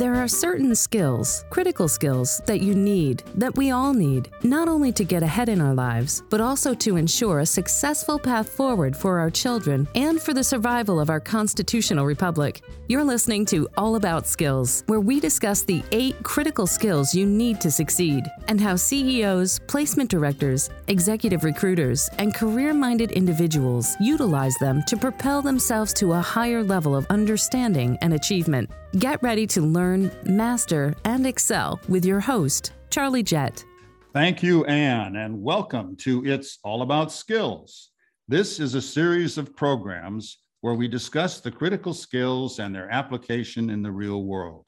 There are certain skills, critical skills, that you need, that we all need, not only to get ahead in our lives, but also to ensure a successful path forward for our children and for the survival of our constitutional republic. You're listening to All About Skills, where we discuss the eight critical skills you need to succeed and how CEOs, placement directors, executive recruiters, and career minded individuals utilize them to propel themselves to a higher level of understanding and achievement. Get ready to learn, master, and excel with your host, Charlie Jett. Thank you, Anne, and welcome to It's All About Skills. This is a series of programs where we discuss the critical skills and their application in the real world.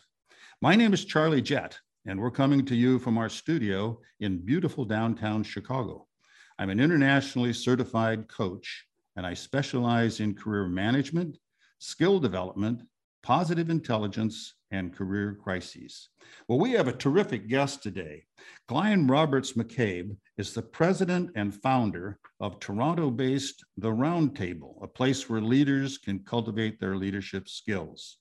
My name is Charlie Jett, and we're coming to you from our studio in beautiful downtown Chicago. I'm an internationally certified coach, and I specialize in career management, skill development, positive intelligence, and career crises. Well, we have a terrific guest today. Glain Roberts McCabe is the president and founder of Toronto based The Roundtable, a place where leaders can cultivate their leadership skills.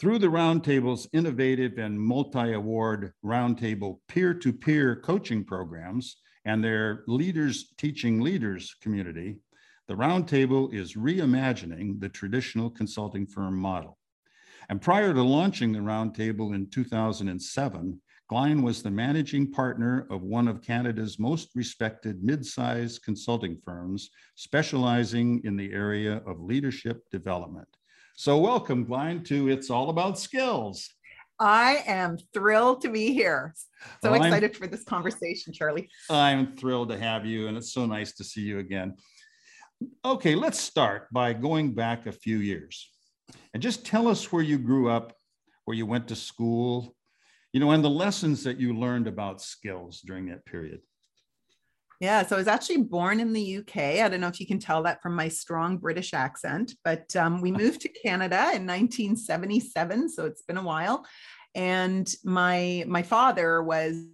Through the Roundtable's innovative and multi award Roundtable peer to peer coaching programs and their Leaders Teaching Leaders community, the Roundtable is reimagining the traditional consulting firm model. And prior to launching the Roundtable in 2007, Glain was the managing partner of one of Canada's most respected mid-sized consulting firms, specializing in the area of leadership development. So welcome, Glain, to It's All About Skills. I am thrilled to be here. So well, excited I'm, for this conversation, Charlie. I'm thrilled to have you, and it's so nice to see you again. Okay, let's start by going back a few years and just tell us where you grew up, where you went to school, you know, and the lessons that you learned about skills during that period. Yeah, so I was actually born in the UK. I don't know if you can tell that from my strong British accent, but um, we moved to Canada in 1977, so it's been a while. And my my father was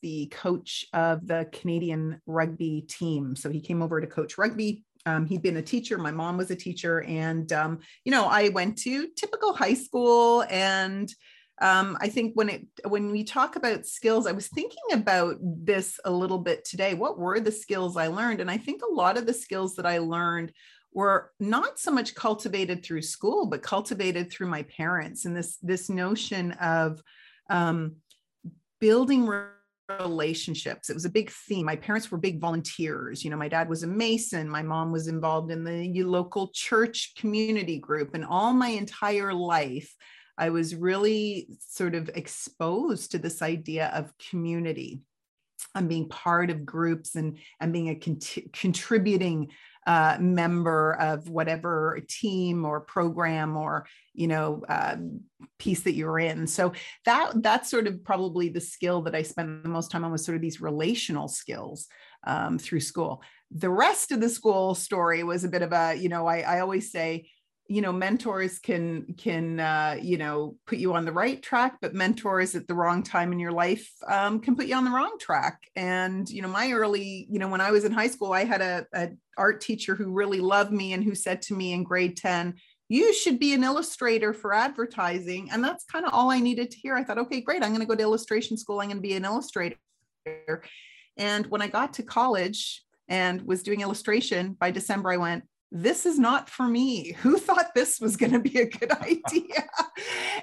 the coach of the Canadian rugby team, so he came over to coach rugby um, he'd been a teacher. My mom was a teacher. And, um, you know, I went to typical high school. And um, I think when it when we talk about skills, I was thinking about this a little bit today. What were the skills I learned? And I think a lot of the skills that I learned were not so much cultivated through school, but cultivated through my parents and this this notion of um, building relationships. It was a big theme. My parents were big volunteers. You know, my dad was a mason. My mom was involved in the local church community group. And all my entire life, I was really sort of exposed to this idea of community and being part of groups and, and being a cont- contributing uh, member of whatever team or program or you know uh, piece that you're in. So that that's sort of probably the skill that i spent the most time on was sort of these relational skills um, through school. The rest of the school story was a bit of a you know i, I always say you know mentors can can uh, you know put you on the right track but mentors at the wrong time in your life um, can put you on the wrong track. And you know my early you know when i was in high school i had a, a art teacher who really loved me and who said to me in grade 10 you should be an illustrator for advertising. And that's kind of all i needed to hear. I thought okay great i'm going to go to illustration school. I'm going to be an illustrator. And when i got to college and was doing illustration by december i went this is not for me. Who thought this was going to be a good idea?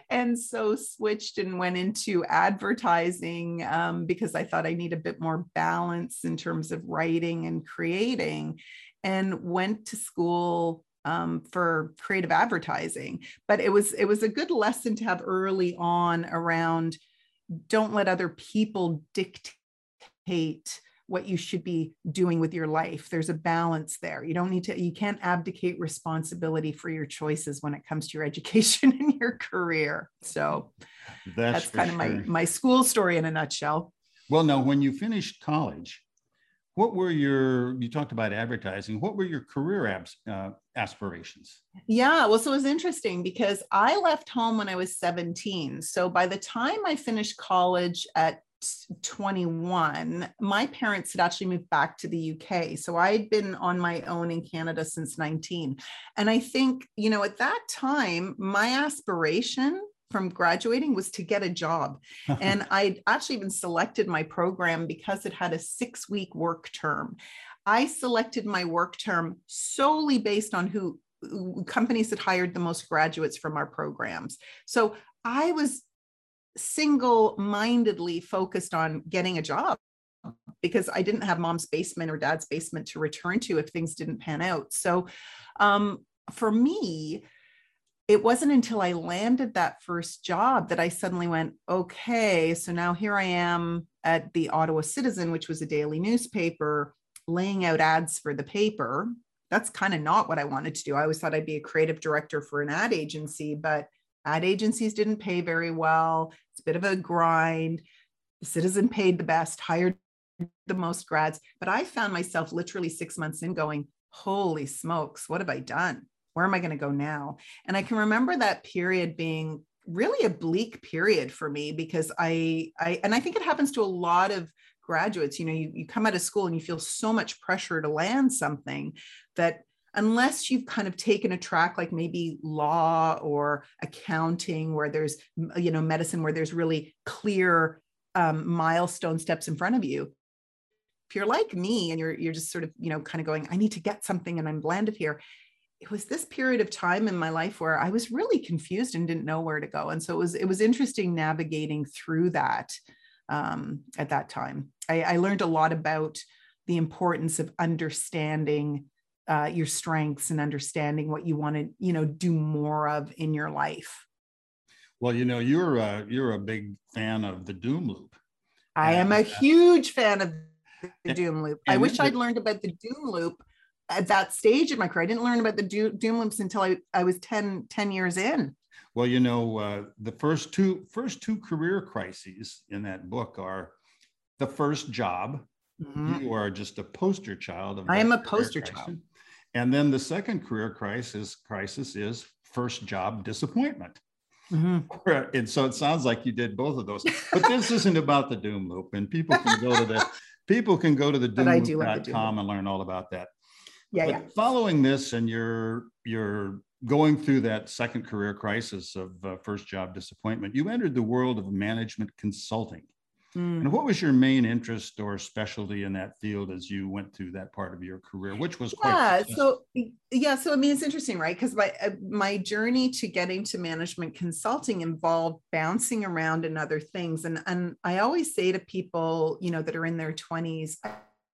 and so switched and went into advertising um, because I thought I need a bit more balance in terms of writing and creating, and went to school um, for creative advertising. But it was it was a good lesson to have early on around don't let other people dictate what you should be doing with your life. There's a balance there. You don't need to, you can't abdicate responsibility for your choices when it comes to your education and your career. So that's, that's kind sure. of my, my school story in a nutshell. Well, now, when you finished college, what were your you talked about advertising what were your career abs, uh, aspirations yeah well so it was interesting because i left home when i was 17 so by the time i finished college at 21, my parents had actually moved back to the UK. So I'd been on my own in Canada since 19. And I think, you know, at that time, my aspiration from graduating was to get a job. and I'd actually even selected my program because it had a six week work term. I selected my work term solely based on who companies that hired the most graduates from our programs. So I was single mindedly focused on getting a job because I didn't have mom's basement or dad's basement to return to if things didn't pan out. So um, for me, it wasn't until I landed that first job that I suddenly went, okay, so now here I am at the Ottawa Citizen, which was a daily newspaper, laying out ads for the paper. That's kind of not what I wanted to do. I always thought I'd be a creative director for an ad agency, but ad agencies didn't pay very well. It's a bit of a grind. The Citizen paid the best, hired the most grads, but I found myself literally six months in going, holy smokes, what have I done? Where am I going to go now? And I can remember that period being really a bleak period for me because I, I and I think it happens to a lot of graduates. You know, you, you come out of school and you feel so much pressure to land something that unless you've kind of taken a track like maybe law or accounting where there's you know medicine where there's really clear um, milestone steps in front of you. If you're like me and you're you're just sort of you know kind of going i need to get something and i'm landed here it was this period of time in my life where i was really confused and didn't know where to go. And so it was it was interesting navigating through that um, at that time. I, I learned a lot about the importance of understanding uh, your strengths and understanding what you want to you know do more of in your life well you know you're a, you're a big fan of the doom loop i am a huge fan of the doom loop. I wish I'd learned about the doom loop at that stage in my career. I didn't learn about the doom loops until I, I was 10, 10 years in. Well, you know, uh, the first two first two career crises in that book are the first job. Mm-hmm. You are just a poster child of. I am a poster child. And then the second career crisis crisis is first job disappointment. Mm-hmm. And so it sounds like you did both of those. But this isn't about the doom loop, and people can go to the people can go to the doom.com and learn all about that. Yeah, but yeah. Following this, and you're you're going through that second career crisis of uh, first job disappointment, you entered the world of management consulting. Mm. And what was your main interest or specialty in that field as you went through that part of your career, which was yeah. So yeah, so I mean, it's interesting, right? Because my uh, my journey to getting to management consulting involved bouncing around in other things, and and I always say to people, you know, that are in their twenties, I,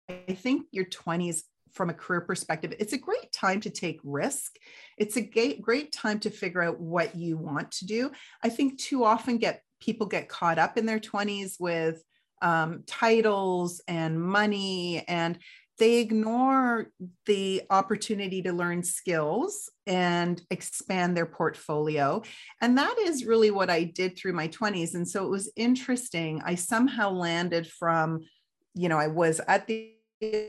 I think your twenties from a career perspective, it's a great time to take risk. It's a great, great time to figure out what you want to do. I think too often get people get caught up in their 20s with um, titles and money and they ignore the opportunity to learn skills and expand their portfolio. And that is really what I did through my 20s. And so it was interesting. I somehow landed from, you know, I was at the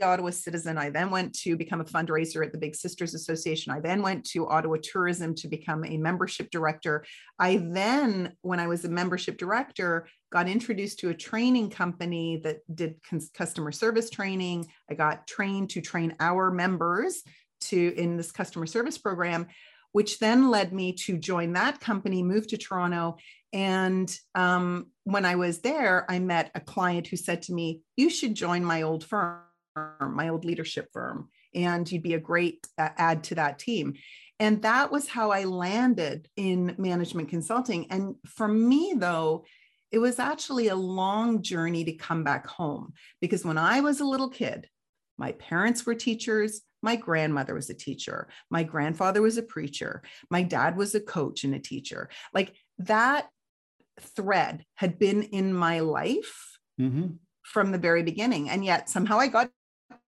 Ottawa Citizen. I then went to become a fundraiser at the Big Sisters Association. I then went to Ottawa Tourism to become a membership director. I then, when I was a membership director, got introduced to a training company that did customer service training. I got trained to train our members to in this customer service program which then led me to join that company, move to Toronto. And um, when I was there, I met a client who said to me, You should join my old firm my old leadership firm, and you'd be a great uh, add to that team. And that was how I landed in management consulting. And for me, though, it was actually a long journey to come back home because when I was a little kid, my parents were teachers. My grandmother was a teacher. My grandfather was a preacher. My dad was a coach and a teacher. Like that thread had been in my life mm-hmm. from the very beginning. And yet somehow I got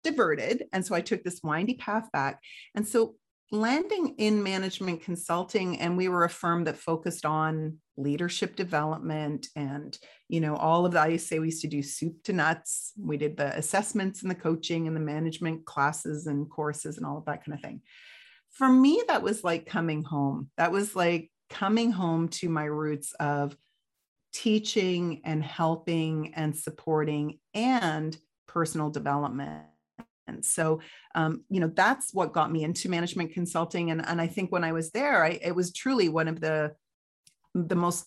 diverted. And so I took this windy path back. And so landing in management consulting and we were a firm that focused on leadership development and you know all of that i say we used to do soup to nuts we did the assessments and the coaching and the management classes and courses and all of that kind of thing for me that was like coming home that was like coming home to my roots of teaching and helping and supporting and personal development so, um, you know, that's what got me into management consulting. And, and I think when I was there, I, it was truly one of the the most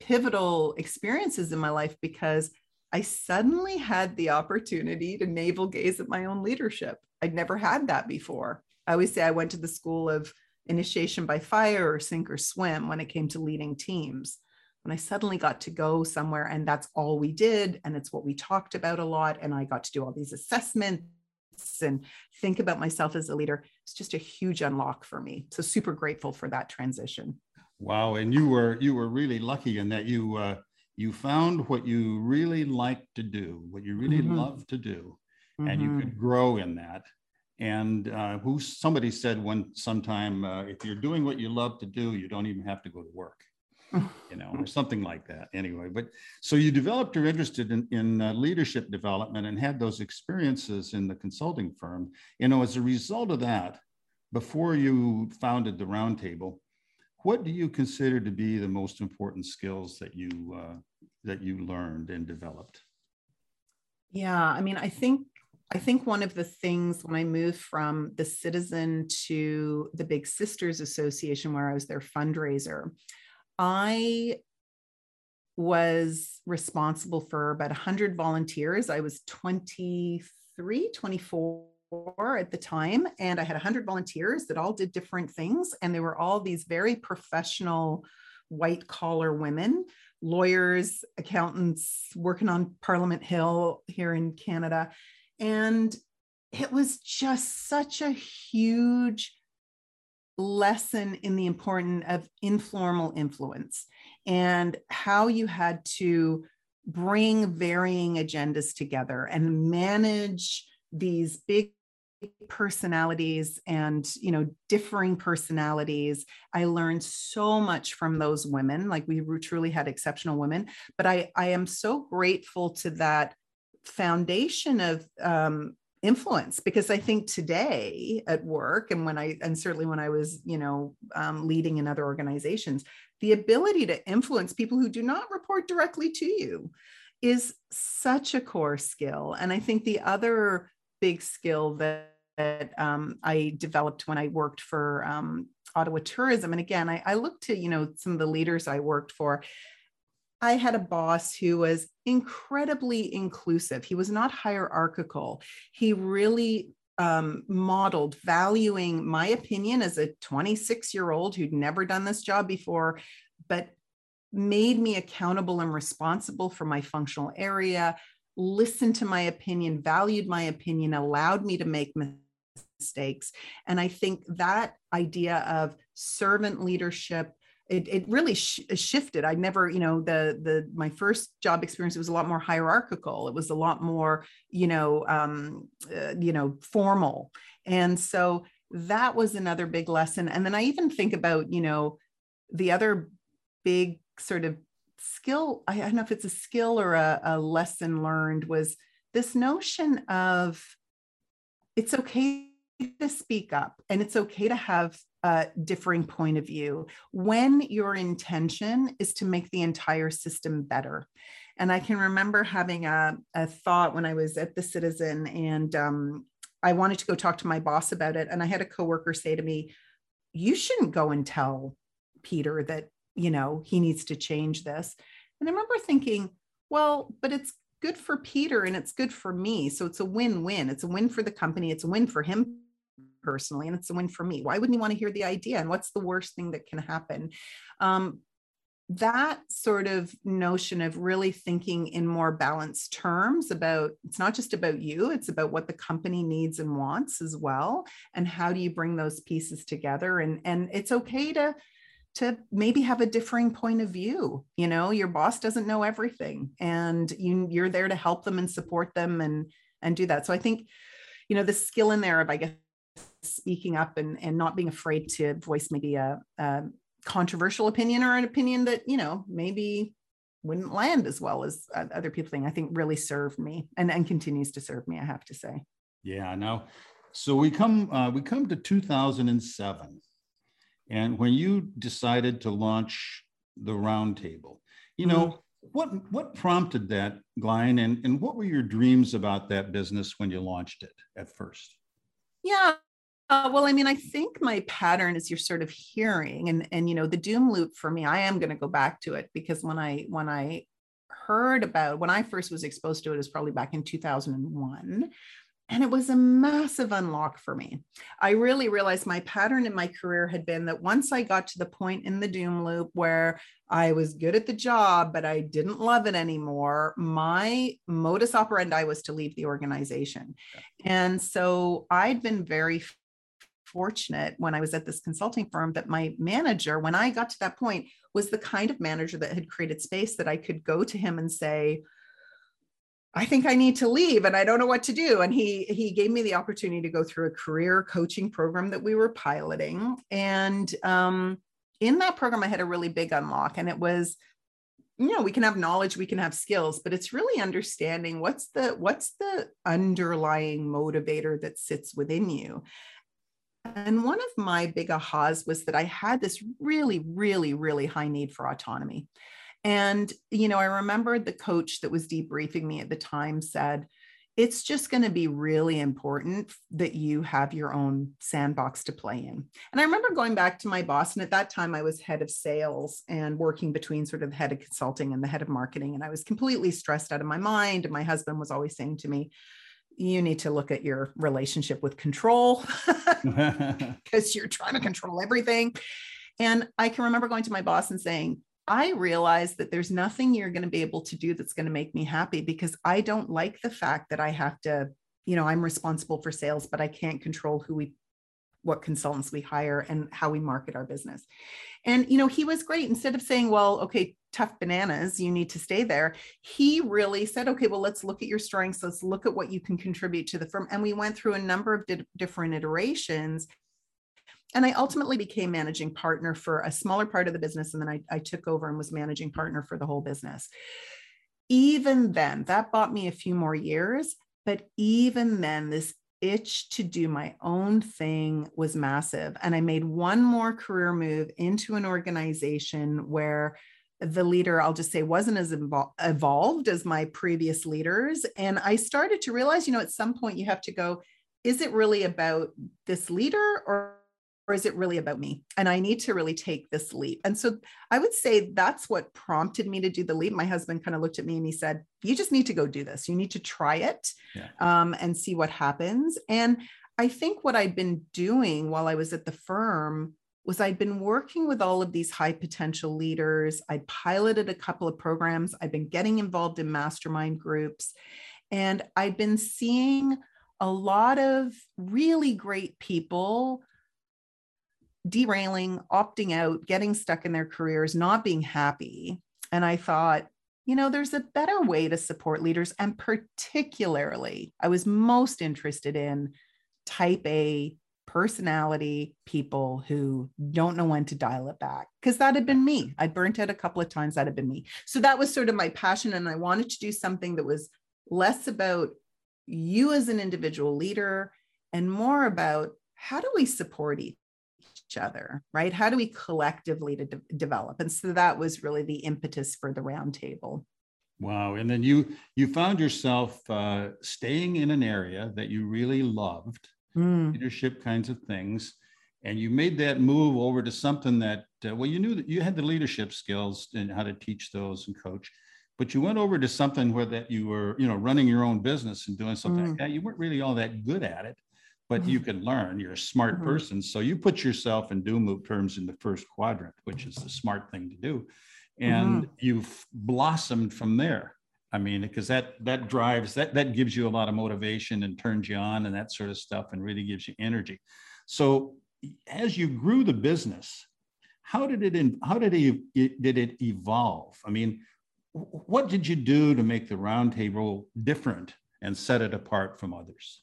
pivotal experiences in my life because I suddenly had the opportunity to navel gaze at my own leadership. I'd never had that before. I always say I went to the school of initiation by fire or sink or swim when it came to leading teams. When I suddenly got to go somewhere and that's all we did, and it's what we talked about a lot, and I got to do all these assessments and think about myself as a leader, it's just a huge unlock for me. So super grateful for that transition. Wow, and you were you were really lucky in that you uh, you found what you really like to do, what you really mm-hmm. love to do, mm-hmm. and you could mm-hmm. grow in that. And uh, who somebody said one sometime, uh, if you're doing what you love to do, you don't even have to go to work, you know, or something like that. Anyway, but so you developed your interest in, in uh, leadership development and had those experiences in the consulting firm. You know, as a result of that, before you founded the Roundtable, what do you consider to be the most important skills that you uh, that you learned and developed? Yeah, I mean, I think I think one of the things when I moved from the Citizen to the Big Sisters Association, where I was their fundraiser, I was responsible for about 100 volunteers. I was 23, 24 at the time, and I had 100 volunteers that all did different things. And they were all these very professional white collar women lawyers, accountants working on Parliament Hill here in Canada. And it was just such a huge lesson in the importance of informal influence and how you had to bring varying agendas together and manage these big personalities and you know differing personalities. I learned so much from those women. Like we truly had exceptional women but i i am so grateful to that foundation of um, influence because i think today at work and when i and certainly when i was you know um, leading in other organizations the ability to influence people who do not report directly to you is such a core skill and i think the other big skill that, that um, I developed when I worked for um, Ottawa Tourism. And again, I, I looked to, you know, some of the leaders I worked for. I had a boss who was incredibly inclusive. He was not hierarchical. He really um, modeled valuing my opinion as a 26 year old who'd never done this job before, but made me accountable and responsible for my functional area, listened to my opinion, valued my opinion, allowed me to make mistakes. And I think that idea of servant leadership, it, it really sh- shifted. I never, you know, the the my first job experience was a lot more hierarchical. It was a lot more, you know, um, uh, you know, formal. And so that was another big lesson. And then I even think about, you know, the other big sort of skill i don't know if it's a skill or a, a lesson learned was this notion of it's okay to speak up and it's okay to have a differing point of view when your intention is to make the entire system better and i can remember having a, a thought when i was at the citizen and um, i wanted to go talk to my boss about it and i had a coworker say to me you shouldn't go and tell peter that you know, he needs to change this. And I remember thinking, well, but it's good for Peter and it's good for me. So it's a win win. It's a win for the company, it's a win for him personally, and it's a win for me. Why wouldn't you want to hear the idea? And what's the worst thing that can happen? Um, that sort of notion of really thinking in more balanced terms about it's not just about you it's about what the company needs and wants as well and how do you bring those pieces together and and it's okay to to maybe have a differing point of view you know your boss doesn't know everything and you you're there to help them and support them and and do that so i think you know the skill in there of i guess speaking up and and not being afraid to voice maybe a, a controversial opinion or an opinion that you know maybe wouldn't land as well as other people think. I think really served me and and continues to serve me i have to say. Yeah now so we come uh, we come to 2007 and when you decided to launch the roundtable, you know, mm-hmm. what what prompted that, Glain, and, and what were your dreams about that business when you launched it at first? Yeah, Uh, well, I mean, I think my pattern is you're sort of hearing, and and you know, the doom loop for me. I am going to go back to it because when I when I heard about when I first was exposed to it is probably back in 2001. And it was a massive unlock for me. I really realized my pattern in my career had been that once I got to the point in the doom loop where I was good at the job, but I didn't love it anymore, my modus operandi was to leave the organization. And so I'd been very fortunate when I was at this consulting firm that my manager, when I got to that point, was the kind of manager that had created space that I could go to him and say, I think I need to leave and I don't know what to do. And he he gave me the opportunity to go through a career coaching program that we were piloting. And um, in that program, I had a really big unlock, and it was you know we can have knowledge we can have skills but it's really understanding what's the what's the underlying motivator that sits within you and one of my big ahas was that I had this really, really, really high need for autonomy. And, you know, I remember the coach that was debriefing me at the time said, it's just going to be really important that you have your own sandbox to play in. And I remember going back to my boss, and at that time I was head of sales and working between sort of the head of consulting and the head of marketing. And I was completely stressed out of my mind. And my husband was always saying to me, you need to look at your relationship with control because you're trying to control everything. And I can remember going to my boss and saying, I realize that there's nothing you're going to be able to do that's going to make me happy because I don't like the fact that I have to, you know, I'm responsible for sales, but I can't control who we what consultants we hire and how we market our business. And you know, he was great. Instead of saying, "Well, okay, tough bananas, you need to stay there," he really said, "Okay, well, let's look at your strengths. Let's look at what you can contribute to the firm." And we went through a number of di- different iterations. And I ultimately became managing partner for a smaller part of the business, and then I, I took over and was managing partner for the whole business. Even then, that bought me a few more years. But even then, this itch to do my own thing was massive. And I made one more career move into an organization where the leader, I'll just say, wasn't as evolved as my previous leaders. And I started to realize, you know, at some point you have to go, is it really about this leader or or is it really about me? And I need to really take this leap. And so I would say that's what prompted me to do the leap. My husband kind of looked at me and he said, You just need to go do this. You need to try it yeah. um, and see what happens. And I think what I'd been doing while I was at the firm was I'd been working with all of these high potential leaders. I'd piloted a couple of programs. I'd been getting involved in mastermind groups. And I'd been seeing a lot of really great people derailing, opting out, getting stuck in their careers, not being happy. And I thought, you know, there's a better way to support leaders. And particularly, I was most interested in type A personality people who don't know when to dial it back because that had been me. I'd burnt out a couple of times, that had been me. So that was sort of my passion. And I wanted to do something that was less about you as an individual leader and more about how do we support each each other, right? How do we collectively to de- develop? And so that was really the impetus for the roundtable. Wow! And then you you found yourself uh, staying in an area that you really loved, mm. leadership kinds of things, and you made that move over to something that uh, well, you knew that you had the leadership skills and how to teach those and coach, but you went over to something where that you were you know running your own business and doing something mm. like that. You weren't really all that good at it, but mm-hmm. you can learn. You're a smart mm-hmm. person. So you put yourself in doom loop terms in the first quadrant, which is the smart thing to do. And mm-hmm. you've blossomed from there. I mean, because that that drives that that gives you a lot of motivation and turns you on and that sort of stuff and really gives you energy. So as you grew the business, how did it in, how did it did it evolve? I mean, what did you do to make the roundtable different and set it apart from others?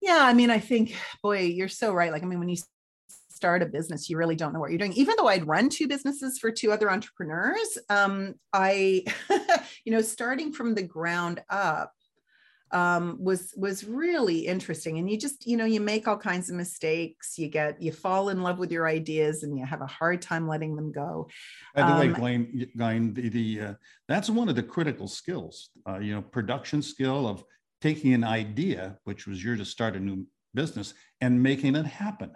Yeah, I mean, I think, boy, you're so right. Like, I mean, when you start a business, you really don't know what you're doing. Even though I'd run two businesses for two other entrepreneurs, um, I, you know, starting from the ground up um, was was really interesting. And you just, you know, you make all kinds of mistakes. You get, you fall in love with your ideas, and you have a hard time letting them go. By the um, way, Glain, Glain the, the uh, that's one of the critical skills. Uh, you know, production skill of taking an idea, which was you're to start a new business and making it happen.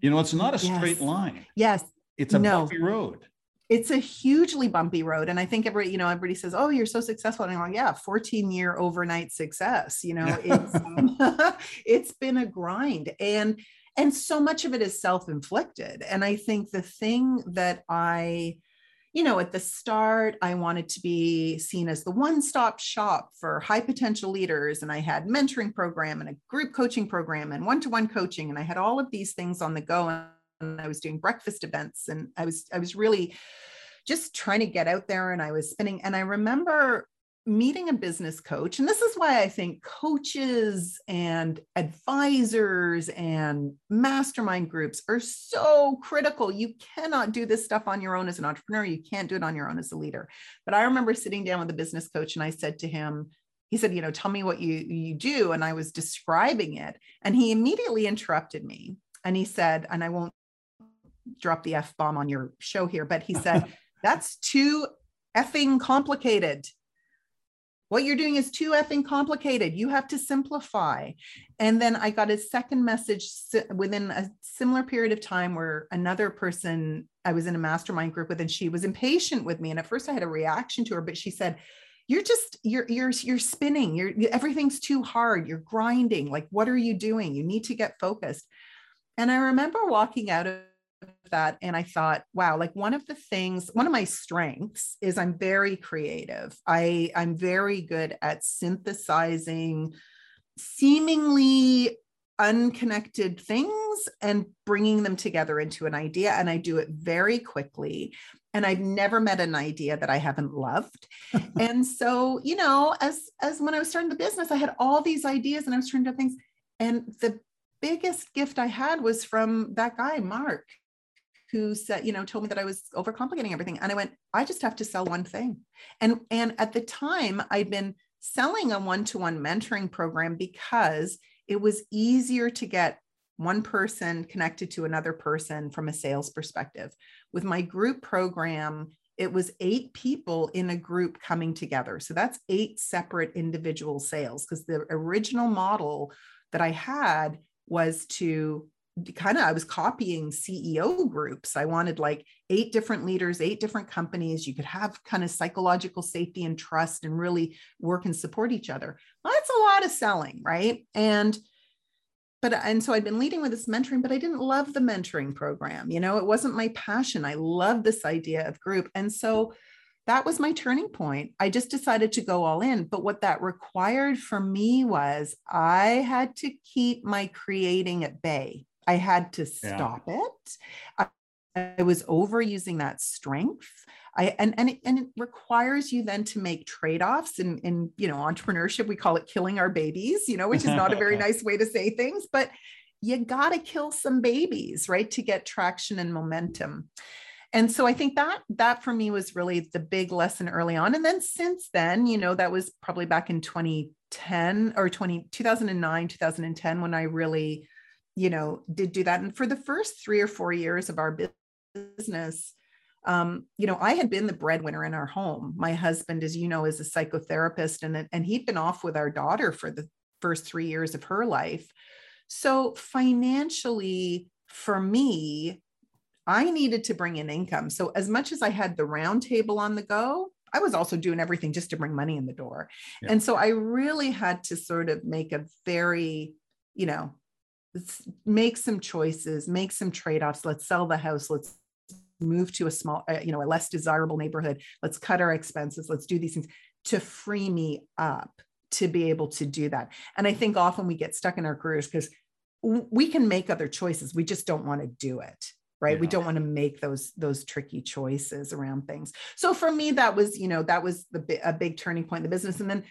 You know, it's not a straight Yes. line. Yes. It's a No. bumpy road. It's a hugely bumpy road. And I think everybody, you know, everybody says, Oh, you're so successful. And I'm like, yeah, 14 year overnight success. You know, it's um, it's been a grind. And and so much of it is self-inflicted. And I think the thing that I you know, at the start, I wanted to be seen as the one-stop shop for high potential leaders. And I had mentoring program and a group coaching program and one-to-one coaching. And I had all of these things on the go. And I was doing breakfast events and I was, I was really just trying to get out there and I was spinning. And I remember meeting a business coach. And this is why I think coaches and advisors and mastermind groups are so critical. You cannot do this stuff on your own as an entrepreneur. You can't do it on your own as a leader. But I remember sitting down with a business coach and I said to him, he said, you know, tell me what you you do. And I was describing it. And he immediately interrupted me. And he said, and I won't drop the F bomb on your show here, but he said, that's too effing complicated what you're doing is too effing complicated. You have to simplify. And then I got a second message within a similar period of time where another person I was in a mastermind group with, and she was impatient with me. And at first I had a reaction to her, but she said, you're just you're you're you're spinning you're everything's too hard you're grinding like what are you doing you need to get focused and i remember walking out of that and i thought wow like one of the things one of my strengths is i'm very creative. I i'm very good at synthesizing seemingly unconnected things and bringing them together into an idea and i do it very quickly and i've never met an idea that i haven't loved. And so you know as as when i was starting the business i had all these ideas and i was trying to things and the biggest gift i had was from that guy mark who said, you know, told me that I was overcomplicating everything. And I went, I just have to sell one thing. And and at the time, I'd been selling a one-to-one mentoring program because it was easier to get one person connected to another person from a sales perspective. With my group program, it was eight people in a group coming together. So that's eight separate individual sales because the original model that I had was to kind of I was copying CEO groups. I wanted like eight different leaders, eight different companies. You could have kind of psychological safety and trust and really work and support each other. Well, that's a lot of selling, right? And but and so I'd been leading with this mentoring, but I didn't love the mentoring program. You know, it wasn't my passion. I love this idea of group. And so that was my turning point. I just decided to go all in. But what that required for me was I had to keep my creating at bay. I had to Yeah. stop it. I, I was overusing that strength. I and and it, and it requires you then to make trade-offs in in you know entrepreneurship we call it killing our babies you know which is not a very nice way to say things but you got to kill some babies right to get traction and momentum and so i think that that for me was really the big lesson early on and then since then you know that was probably back in 2010 or 20 2009 2010 when i really you know did do that and for the first 3 or 4 years of our business um, you know, I had been the breadwinner in our home. My husband, as you know, is a psychotherapist, and, and he'd been off with our daughter for the first three years of her life. So financially, for me, I needed to bring in income. So as much as I had the round table on the go, I was also doing everything just to bring money in the door. Yeah. And so I really had to sort of make a very, you know, make some choices, make some trade-offs. Let's sell the house. Let's move to a small, uh, you know, a less desirable neighborhood. Let's cut our expenses. Let's do these things to free me up to be able to do that. And I think often we get stuck in our careers because we can make other choices. We just don't want to do it. Right. We don't want to make those those tricky choices around things. So for me, that was, you know, that was the a big turning point in the business. And then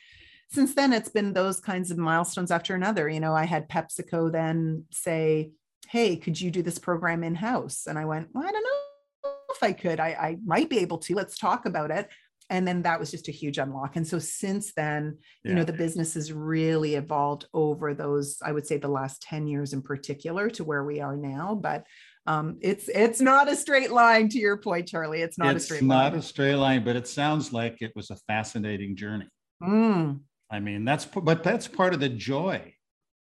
since then, it's been those kinds of milestones after another. You know, I had PepsiCo then say, Hey, could you do this program in house? And I went, Well, I don't know if I could. I, I might be able to. Let's talk about it. And then that was just a huge unlock. And so since then, you know, the business has really evolved over those, I would say the last 10 years in particular to where we are now. But um, it's it's not a straight line to your point, Charlie. It's not a straight line. it's straight not line. a straight line, but it sounds like it was a fascinating journey. Mm, I mean, that's, but that's part of the joy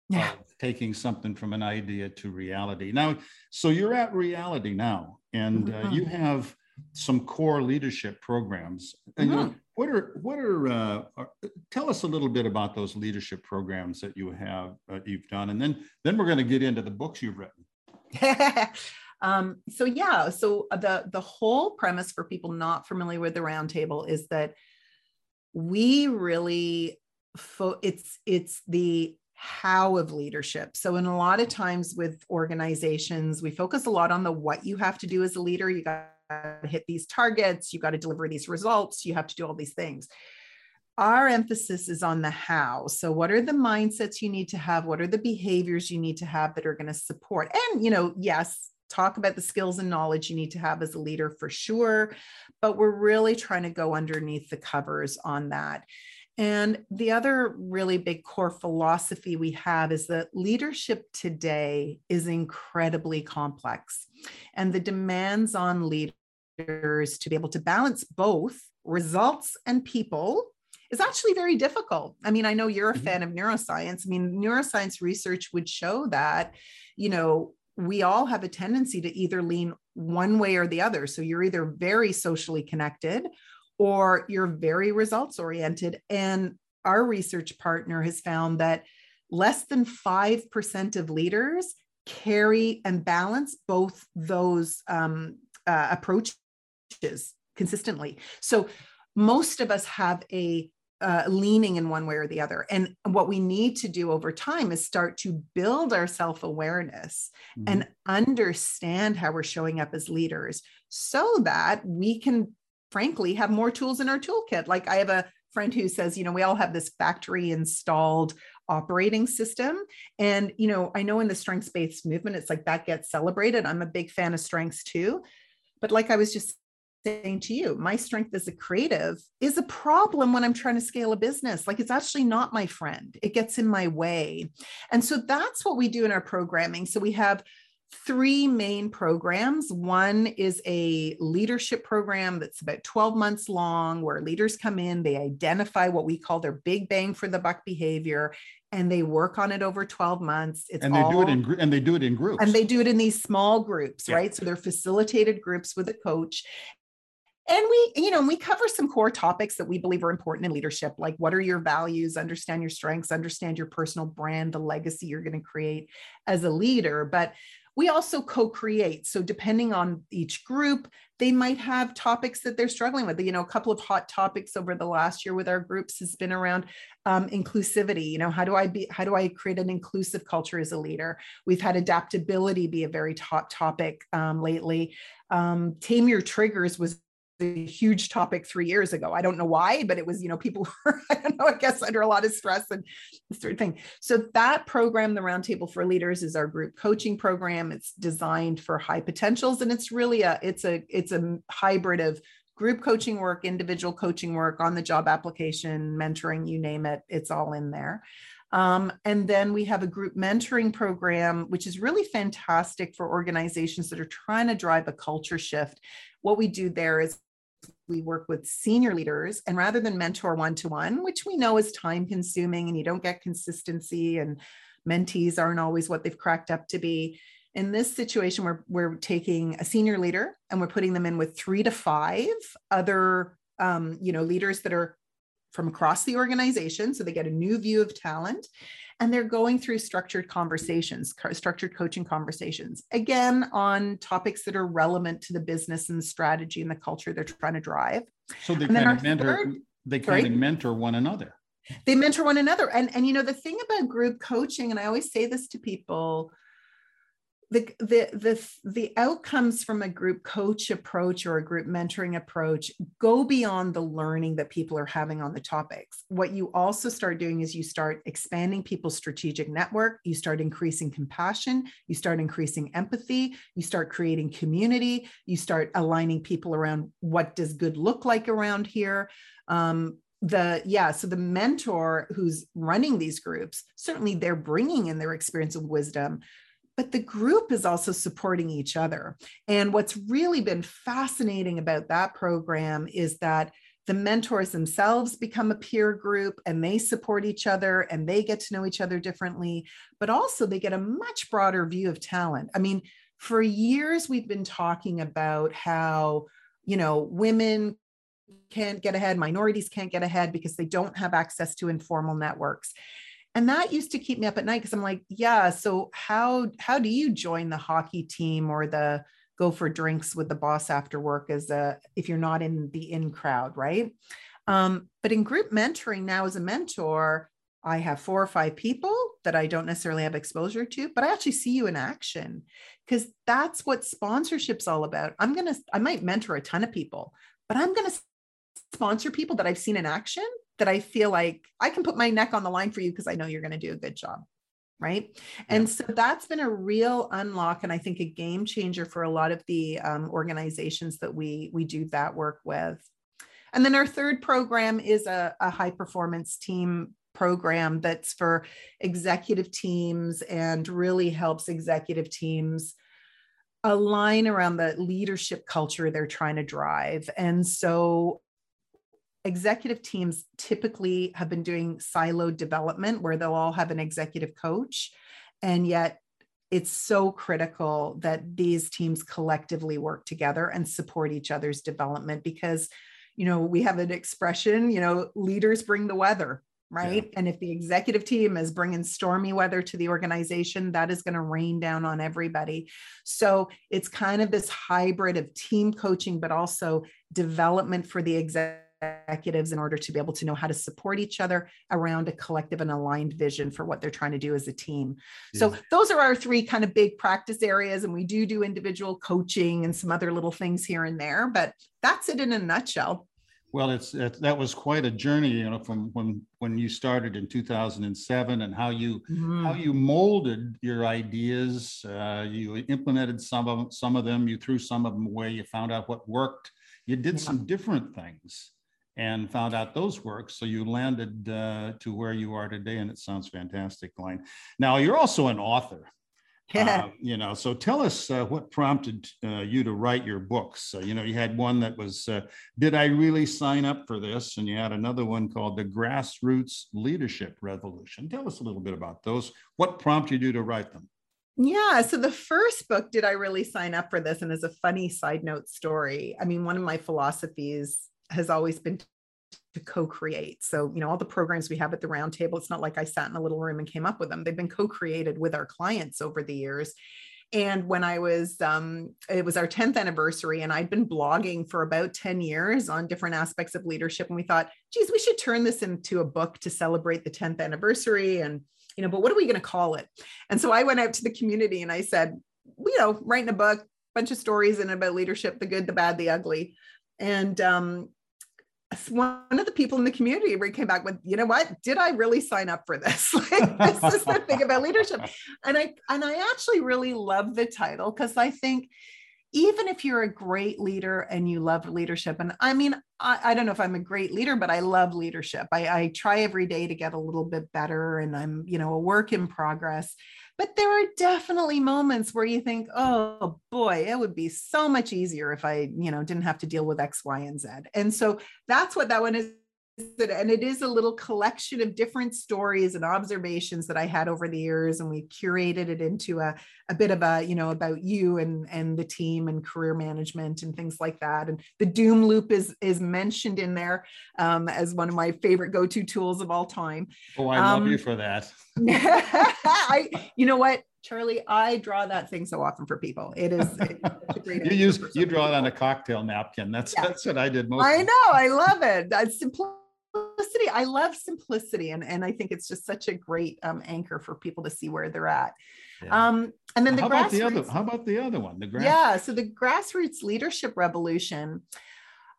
yeah. of taking something from an idea to reality. Now, so you're at reality now, and uh, you mm-hmm. have some core leadership programs. And mm-hmm. what are what are, uh, are, tell us a little bit about those leadership programs that you have uh, you've done, and then then we're going to get into the books you've written. um, so yeah, so the the whole premise for people not familiar with the roundtable is that we really fo- it's it's the how of leadership. So, in a lot of times with organizations, we focus a lot on the what you have to do as a leader. You got to hit these targets, you got to deliver these results, you have to do all these things. Our emphasis is on the how. So, what are the mindsets you need to have? What are the behaviors you need to have that are going to support? And, you know, yes, talk about the skills and knowledge you need to have as a leader for sure. But we're really trying to go underneath the covers on that. And the other really big core philosophy we have is that leadership today is incredibly complex. And the demands on leaders to be able to balance both results and people is actually very difficult. I mean, I know you're a mm-hmm. fan of neuroscience. I mean, neuroscience research would show that, you know, we all have a tendency to either lean one way or the other. So you're either very socially connected or you're very results oriented. And our research partner has found that less than 5% of leaders carry and balance both those um, uh, approaches consistently. So most of us have a uh, leaning in one way or the other. And what we need to do over time is start to build our self awareness mm-hmm. and understand how we're showing up as leaders so that we can frankly have more tools in our toolkit. Like I have a friend who says, you know, we all have this factory installed operating system. And, you know, I know in the strengths based movement, it's like that gets celebrated. I'm a big fan of strengths too. But like I was just saying to you, my strength as a creative is a problem when I'm trying to scale a business. Like it's actually not my friend, it gets in my way. And so that's what we do in our programming. So we have three main programs. One is a leadership program that's about 12 months long, where leaders come in, they identify what we call their big bang for the buck behavior, and they work on it over 12 months. It's and they all, do it in and they do it in groups. And they do it in these small groups, yeah. right? So they're facilitated groups with a coach. And we, you know, we cover some core topics that we believe are important in leadership, like what are your values, understand your strengths, understand your personal brand, the legacy you're going to create as a leader. But we also co create. So, depending on each group, they might have topics that they're struggling with. You know, a couple of hot topics over the last year with our groups has been around um, inclusivity. You know, how do I be, how do I create an inclusive culture as a leader? We've had adaptability be a very hot topic um, lately. Um, Tame Your Triggers was a huge topic three years ago. I don't know why, but it was, you know, people were, I don't know, I guess under a lot of stress and this sort of thing. So that program, the Roundtable for Leaders, is our group coaching program. It's designed for high potentials, and it's really a, it's a, it's a hybrid of group coaching work, individual coaching work, on the job application, mentoring, you name it, it's all in there. Um, and then we have a group mentoring program, which is really fantastic for organizations that are trying to drive a culture shift. What we do there is we work with senior leaders and rather than mentor one to one which we know is time consuming and you don't get consistency and mentees aren't always what they've cracked up to be in this situation we're, we're taking a senior leader and we're putting them in with three to five other um, you know leaders that are from across the organization so they get a new view of talent and they're going through structured conversations, structured coaching conversations, again, on topics that are relevant to the business and the strategy and the culture they're trying to drive. So they kind of mentor, third, they kind of mentor one another. They mentor one another. And, and, you know, the thing about group coaching, and I always say this to people, the, the the the outcomes from a group coach approach or a group mentoring approach go beyond the learning that people are having on the topics. What you also start doing is you start expanding people's strategic network. You start increasing compassion. You start increasing empathy. You start creating community. You start aligning people around what does good look like around here. Um, the yeah so the mentor who's running these groups certainly they're bringing in their experience of wisdom but the group is also supporting each other. And what's really been fascinating about that program is that the mentors themselves become a peer group and they support each other and they get to know each other differently, but also they get a much broader view of talent. I mean, for years we've been talking about how, you know, women can't get ahead, minorities can't get ahead because they don't have access to informal networks. And that used to keep me up at night because I'm like, yeah, so how how do you join the hockey team or the go for drinks with the boss after work as a if you're not in the in crowd, right? Um, but in group mentoring now as a mentor, I have four or five people that I don't necessarily have exposure to, but I actually see you in action because that's what sponsorship's all about. I'm to, I might mentor a ton of people, but I'm to sponsor people that I've seen in action that I feel like I can put my neck on the line for you because I know you're going to do a good job right? Yeah. and so that's been a real unlock and i think a game changer for a lot of the um, organizations that we we do that work with. And then our third program is a, a high performance team program that's for executive teams and really helps executive teams align around the leadership culture they're trying to drive. And so executive teams typically have been doing siloed development where they'll all have an executive coach. And yet, it's so critical that these teams collectively work together and support each other's development because, you know, we have an expression, you know, leaders bring the weather, right? Yeah. And if the executive team is bringing stormy weather to the organization, that is going to rain down on everybody. So it's kind of this hybrid of team coaching, but also development for the executive executives in order to be able to know how to support each other around a collective and aligned vision for what they're trying to do as a team. Yeah. So those are our three kind of big practice areas and we do do individual coaching and some other little things here and there, but that's it in a nutshell. Well, it's it, that was quite a journey, you know, from when when you started in 2007 and how you mm-hmm. how you molded your ideas. Uh, you implemented some of some of them. You threw some of them away. You found out what worked. You did yeah. some different things and found out those work. So you landed uh, to where you are today, and it sounds fantastic, Glain. Now you're also an author. Uh, you know, so tell us uh, what prompted uh, you to write your books. you know, you had one that was uh, "Did I Really Sign Up for This?" and you had another one called "The Grassroots Leadership Revolution." Tell us a little bit about those. What prompted you to write them? Yeah. So the first book, Did I Really Sign Up for This? And as a funny side note story, I mean, one of my philosophies has always been to co-create. So, you know, all the programs we have at the roundtable, it's not like I sat in a little room and came up with them. They've been co-created with our clients over the years. And when I was, um, it was our 10th anniversary, and I'd been blogging for about 10 years on different aspects of leadership. And we thought, geez, we should turn this into a book to celebrate the 10th anniversary. And, you know, but what are we going to call it? And so I went out to the community and I said, you know, writing a book, bunch of stories in about leadership, the good, the bad, the ugly. And um, one of the people in the community came back with, you know what? Did I really sign up for this? like, this is the thing about leadership. And I and I actually really love the title because I think even if you're a great leader and you love leadership, and I mean, I, I, don't know if I'm a great leader, but I love leadership. I, I try every day to get a little bit better, and I'm, you know, a work in progress. But there are definitely moments where you think, oh boy, it would be so much easier if I, you know, didn't have to deal with X, Y, and Z. And so that's what that one is and it is a little collection of different stories and observations that I had over the years, and we curated it into a, a bit of a, you know, about you and and the team and career management and things like that. And the Doom Loop is is mentioned in there um, as one of my favorite go to tools of all time. Oh, I um, love you for that. I, you know what, Charlie, I draw that thing so often for people. It is you use you draw it on a cocktail napkin. That's yeah. that's what I did most. I know. I love it. That's simple simplicity. I love simplicity, and and I think it's just such a great um, anchor for people to see where they're at. Yeah. Um, and then the how about the other? How about the other one? The grass- yeah. So the grassroots leadership revolution.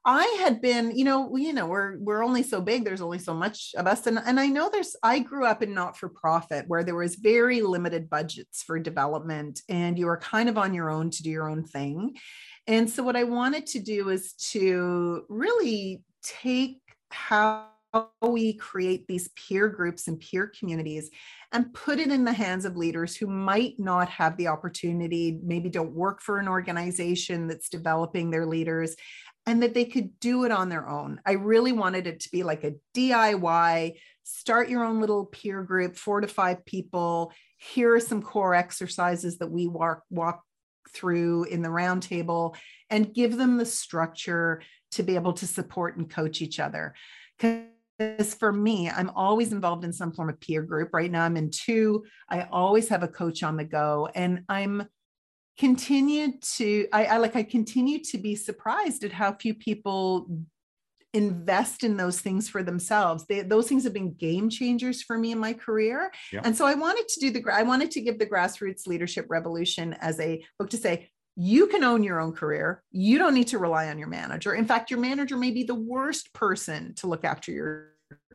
I had been, you know, you know, we're we're only so big. There's only so much of us, and and I know there's. I grew up in not for profit where there was very limited budgets for development, and you were kind of on your own to do your own thing. And so what I wanted to do is to really take how we create these peer groups and peer communities and put it in the hands of leaders who might not have the opportunity, maybe don't work for an organization that's developing their leaders, and that they could do it on their own. I really wanted it to be like a DIY, start your own little peer group, four to five people. Here are some core exercises that we walk, walk through in the roundtable and give them the structure to be able to support and coach each other. Because for me, I'm always involved in some form of peer group. Right now, I'm in two. I always have a coach on the go, and I'm continued to I, I like I continue to be surprised at how few people invest in those things for themselves. They, those things have been game changers for me in my career. Yep. And so I wanted to do the, I wanted to give the grassroots leadership revolution as a book to say, you can own your own career. You don't need to rely on your manager. In fact, your manager may be the worst person to look after your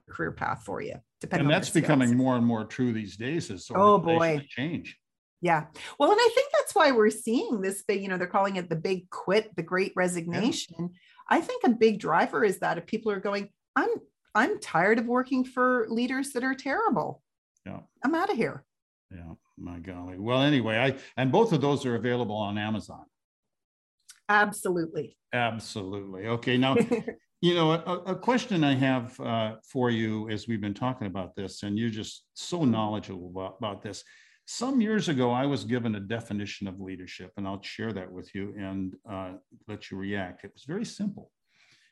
career path for you. Depending and that's becoming more and more true these days as oh boy change. Yeah. Well, and I think that's why we're seeing this big, you know, they're calling it the big quit, the great resignation. Yeah. I think a big driver is that if people are going, I'm I'm tired of working for leaders that are terrible. Yeah. I'm out of here. Yeah. My golly. Well, anyway, I and both of those are available on Amazon. Absolutely. Absolutely. Okay. Now, you know, a, a, question I have uh, for you as we've been talking about this, and you're just so knowledgeable about, about this some years ago, I was given a definition of leadership, and I'll share that with you and uh, let you react. It was very simple.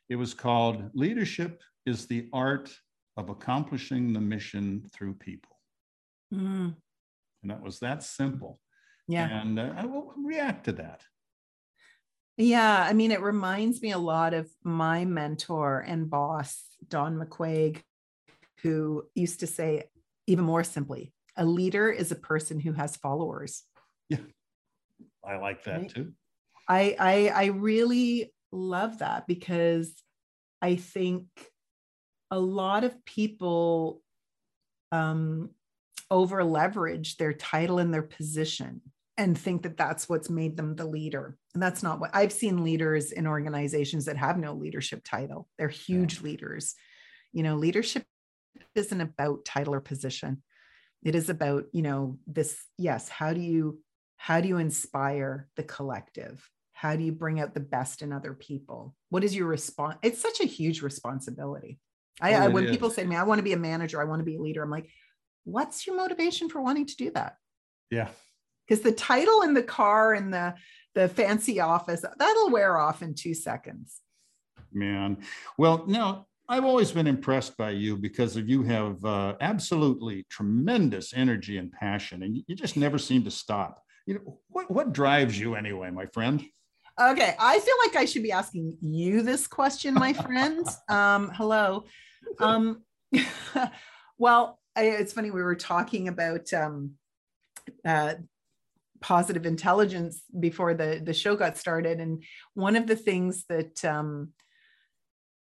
It was called Leadership is the Art of Accomplishing the Mission Through People. Mm. And that was that simple. Yeah. And uh, I will react to that. Yeah. I mean, it reminds me a lot of my mentor and boss, Don McQuaig, who used to say, even more simply, a leader is a person who has followers. Yeah. I like that right? too. I, I I really love that because I think a lot of people um, over leverage their title and their position and think that that's what's made them the leader. And that's not what I've seen leaders in organizations that have no leadership title. They're huge yeah. leaders. You know, leadership isn't about title or position it is about you know this yes how do you how do you inspire the collective how do you bring out the best in other people what is your response it's such a huge responsibility I, oh, I when is. people say to me i want to be a manager i want to be a leader i'm like what's your motivation for wanting to do that yeah because the title in the car and the the fancy office that'll wear off in two seconds man well now I've always been impressed by you because of you have uh, absolutely tremendous energy and passion, and you just never seem to stop. You know, what, what drives you anyway, my friend? Okay, I feel like I should be asking you this question, my friend. um, hello. Um, well, I, it's funny we were talking about um, uh, positive intelligence before the the show got started, and one of the things that um,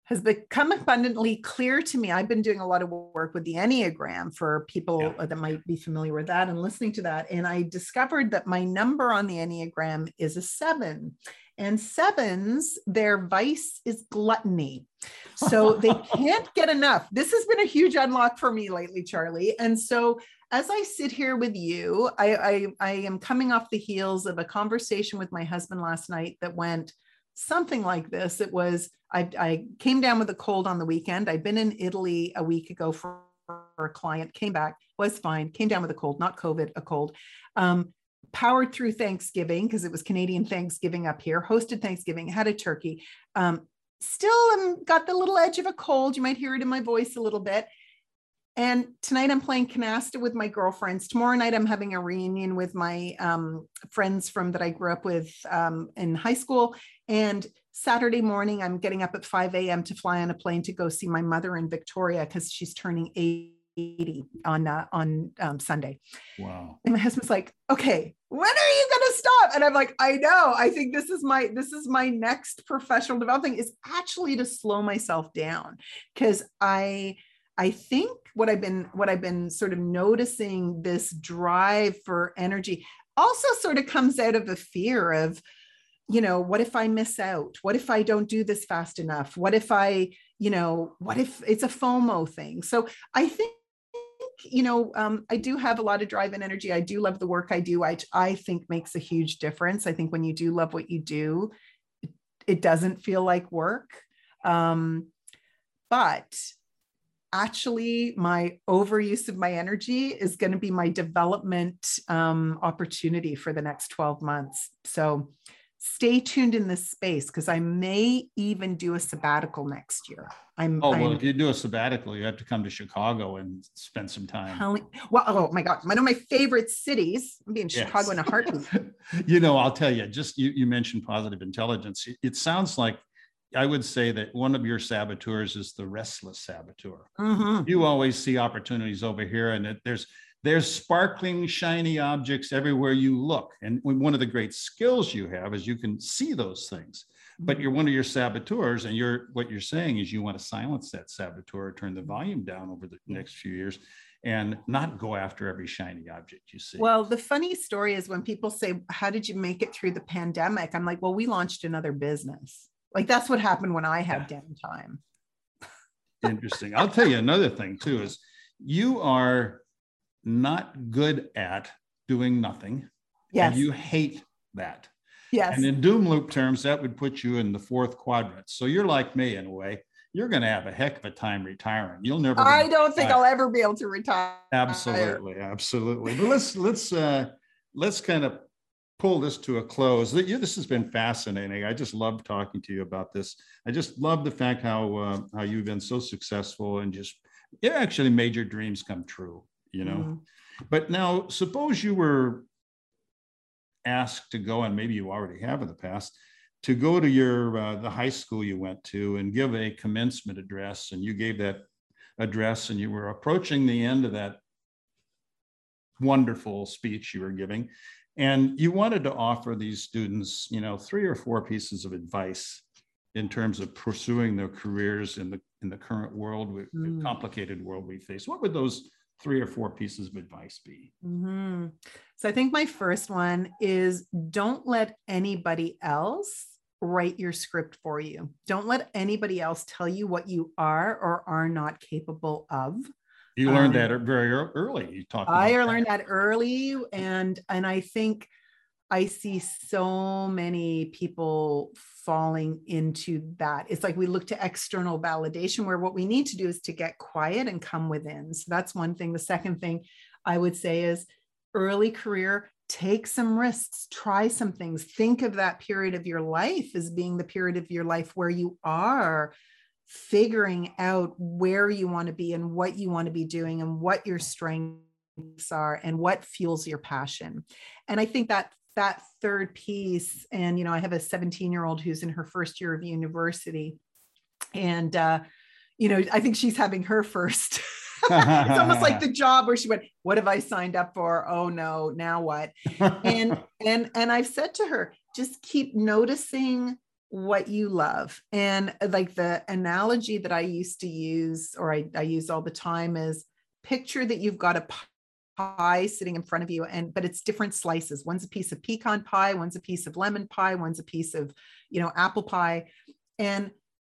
has become abundantly clear to me. I've been doing a lot of work with the Enneagram for people yeah. that might be familiar with that and listening to that. And I discovered that my number on the Enneagram is a seven. And sevens, their vice is gluttony. So they can't get enough. This has been a huge unlock for me lately, Charlie. And so as I sit here with you, I, I, I am coming off the heels of a conversation with my husband last night that went, something like this. It was, I, I came down with a cold on the weekend. I'd been in Italy a week ago for, for a client, came back, was fine, came down with a cold, not COVID, a cold. Um, powered through Thanksgiving because it was Canadian Thanksgiving up here, hosted Thanksgiving, had a turkey. Um, still got the little edge of a cold. You might hear it in my voice a little bit. And tonight I'm playing canasta with my girlfriends. Tomorrow night I'm having a reunion with my um, friends from that I grew up with um, in high school. And Saturday morning I'm getting up at 5 a.m. to fly on a plane to go see my mother in Victoria because she's turning 80 on uh, on um, Sunday. Wow. And my husband's like, "Okay, when are you going to stop?" And I'm like, "I know. I think this is my this is my next professional developing is actually to slow myself down because I." I think what I've been what I've been sort of noticing this drive for energy also sort of comes out of a fear of you know, what if I miss out? What if I don't do this fast enough? What if I, you know, what if it's a FOMO thing? So I think you know um, i do have a lot of drive and energy. I do love the work i do i, I think makes a huge difference. I think when you do love what you do it, it doesn't feel like work. Um, but actually my overuse of my energy is going to be my development um, opportunity for the next 12 months. So stay tuned in this space because I may even do a sabbatical next year. I'm oh well, I'm, if you do a sabbatical, you have to come to Chicago and spend some time. Telling, well, oh my God, one of my favorite cities. I'm being yes. Chicago in a heartbeat. you know, I'll tell you. Just you, you mentioned positive intelligence. It sounds like I would say that one of your saboteurs is the restless saboteur. Mm-hmm. You always see opportunities over here, and it, there's there's sparkling, shiny objects everywhere you look. And one of the great skills you have is you can see those things. But mm-hmm. you're one of your saboteurs, and you're what you're saying is you want to silence that saboteur, turn the volume down over the next few years, and not go after every shiny object you see. Well, the funny story is when people say, How did you make it through the pandemic? I'm like, Well, we launched another business. Like that's what happened when I had downtime. Interesting. I'll tell you another thing too is you are not good at doing nothing. Yes. And you hate that. Yes. And in doom loop terms, that would put you in the fourth quadrant. So you're like me in a way. You're going to have a heck of a time retiring. You'll never. I don't think I'll ever be able to retire. Absolutely, absolutely. But let's let's uh, let's kind of pull this to a close. This has been fascinating. I just love talking to you about this. I just love the fact how uh, how you've been so successful and just it actually made your dreams come true you know mm-hmm. but now suppose you were asked to go and maybe you already have in the past to go to your uh, the high school you went to and give a commencement address and you gave that address and you were approaching the end of that wonderful speech you were giving and you wanted to offer these students you know three or four pieces of advice in terms of pursuing their careers in the in the current world mm. complicated world we face what would those three or four pieces of advice be? Mm-hmm. So I think my first one is don't let anybody else write your script for you. Don't let anybody else tell you what you are or are not capable of. You learned um, that very early. You talked. I learned that. that early, and and I think I see so many people falling into that. It's like we look to external validation where what we need to do is to get quiet and come within. So that's one thing. The second thing I would say is early career, take some risks, try some things. Think of that period of your life as being the period of your life where you are figuring out where you want to be and what you want to be doing and what your strengths are and what fuels your passion. And I think that that third piece. And you know i have a 17 year old who's in her first year of university. And uh you know i think she's having her first. It's almost like the job where she went what have i signed up for? Oh no now what? And and and i've said to her just keep noticing what you love. And like the analogy that i used to use or i, I use all the time is picture that you've got a pie sitting in front of you and but it's different slices. One's a piece of pecan pie one's a piece of lemon pie one's a piece of you know apple pie. And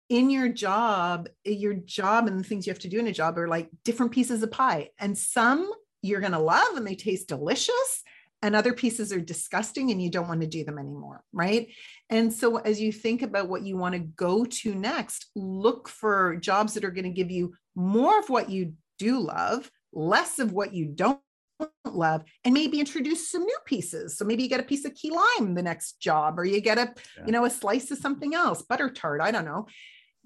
in your job your job and the things you have to do in a job are like different pieces of pie. And some you're going to love and they taste delicious and other pieces are disgusting and you don't want to do them anymore right? And so as you think about what you want to go to next look for jobs that are going to give you more of what you do love less of what you don't love and maybe introduce some new pieces. So maybe you get a piece of key lime the next job or you get a yeah. you know a slice of something else butter tart i don't know.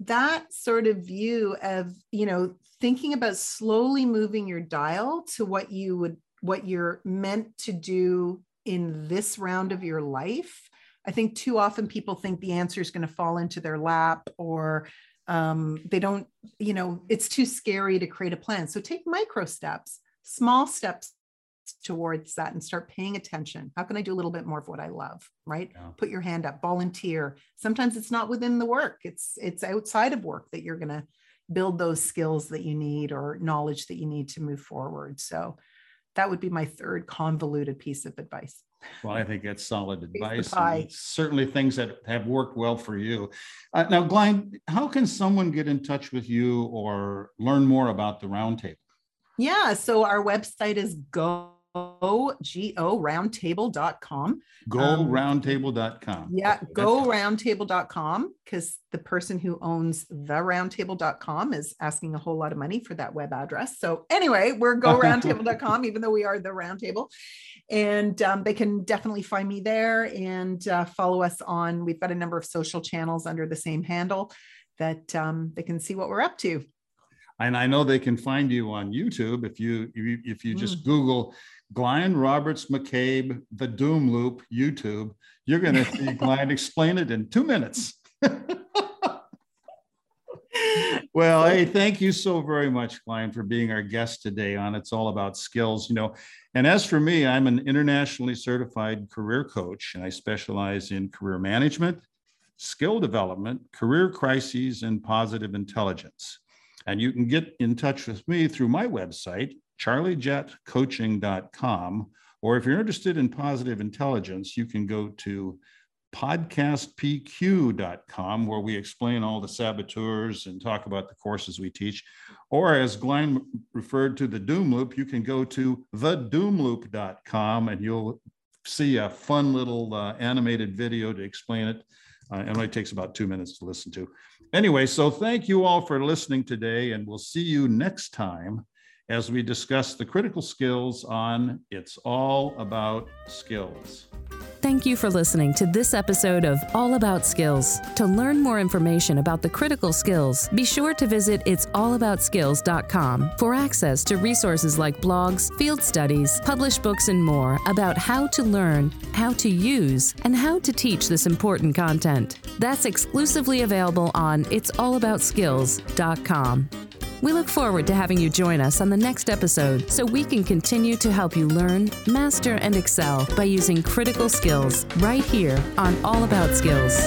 That sort of view of you know thinking about slowly moving your dial to what you would what you're meant to do in this round of your life. I think too often people think the answer is going to fall into their lap or um, they don't you know it's too scary to create a plan. So take micro steps small steps towards that and start paying attention. How can I do a little bit more of what I love? Right? Yeah. Put your hand up, volunteer. Sometimes it's not within the work. It's it's outside of work that you're going to build those skills that you need or knowledge that you need to move forward. So that would be my third convoluted piece of advice. Well, I think that's solid advice. Certainly things that have worked well for you. Uh, now, Glain, how can someone get in touch with you or learn more about the roundtable? Yeah, so our website is go go roundtable.com. GoRoundtable.com. Yeah, GoRoundtable.com because the person who owns the roundtable.com is asking a whole lot of money for that web address. So anyway, we're GoRoundtable.com, even though we are the roundtable. And um, they can definitely find me there and uh, follow us on. We've got a number of social channels under the same handle that um, they can see what we're up to and I know they can find you on YouTube if you if you just mm. Google Glain Roberts McCabe, the Doom Loop, YouTube, you're going to see Glain explain it in two minutes. well, hey, thank you so very much, Glain, for being our guest today on It's All About Skills. You know, and as for me, I'm an internationally certified career coach, and I specialize in career management, skill development, career crises, and positive intelligence. And you can get in touch with me through my website, charliejetcoaching.com. Or if you're interested in positive intelligence, you can go to podcastpq.com, where we explain all the saboteurs and talk about the courses we teach. Or as Glain referred to the Doom Loop, you can go to thedoomloop.com and you'll see a fun little uh, animated video to explain it. Uh, it only takes about two minutes to listen to. Anyway, so thank you all for listening today, and we'll see you next time as we discuss the critical skills on It's All About Skills. Thank you for listening to this episode of All About Skills. To learn more information about the critical skills, be sure to visit it'sallaboutskills.com for access to resources like blogs, field studies, published books, and more about how to learn, how to use, and how to teach this important content. That's exclusively available on it'sallaboutskills.com. We look forward to having you join us on the next episode so we can continue to help you learn, master, and excel by using critical skills right here on All About Skills.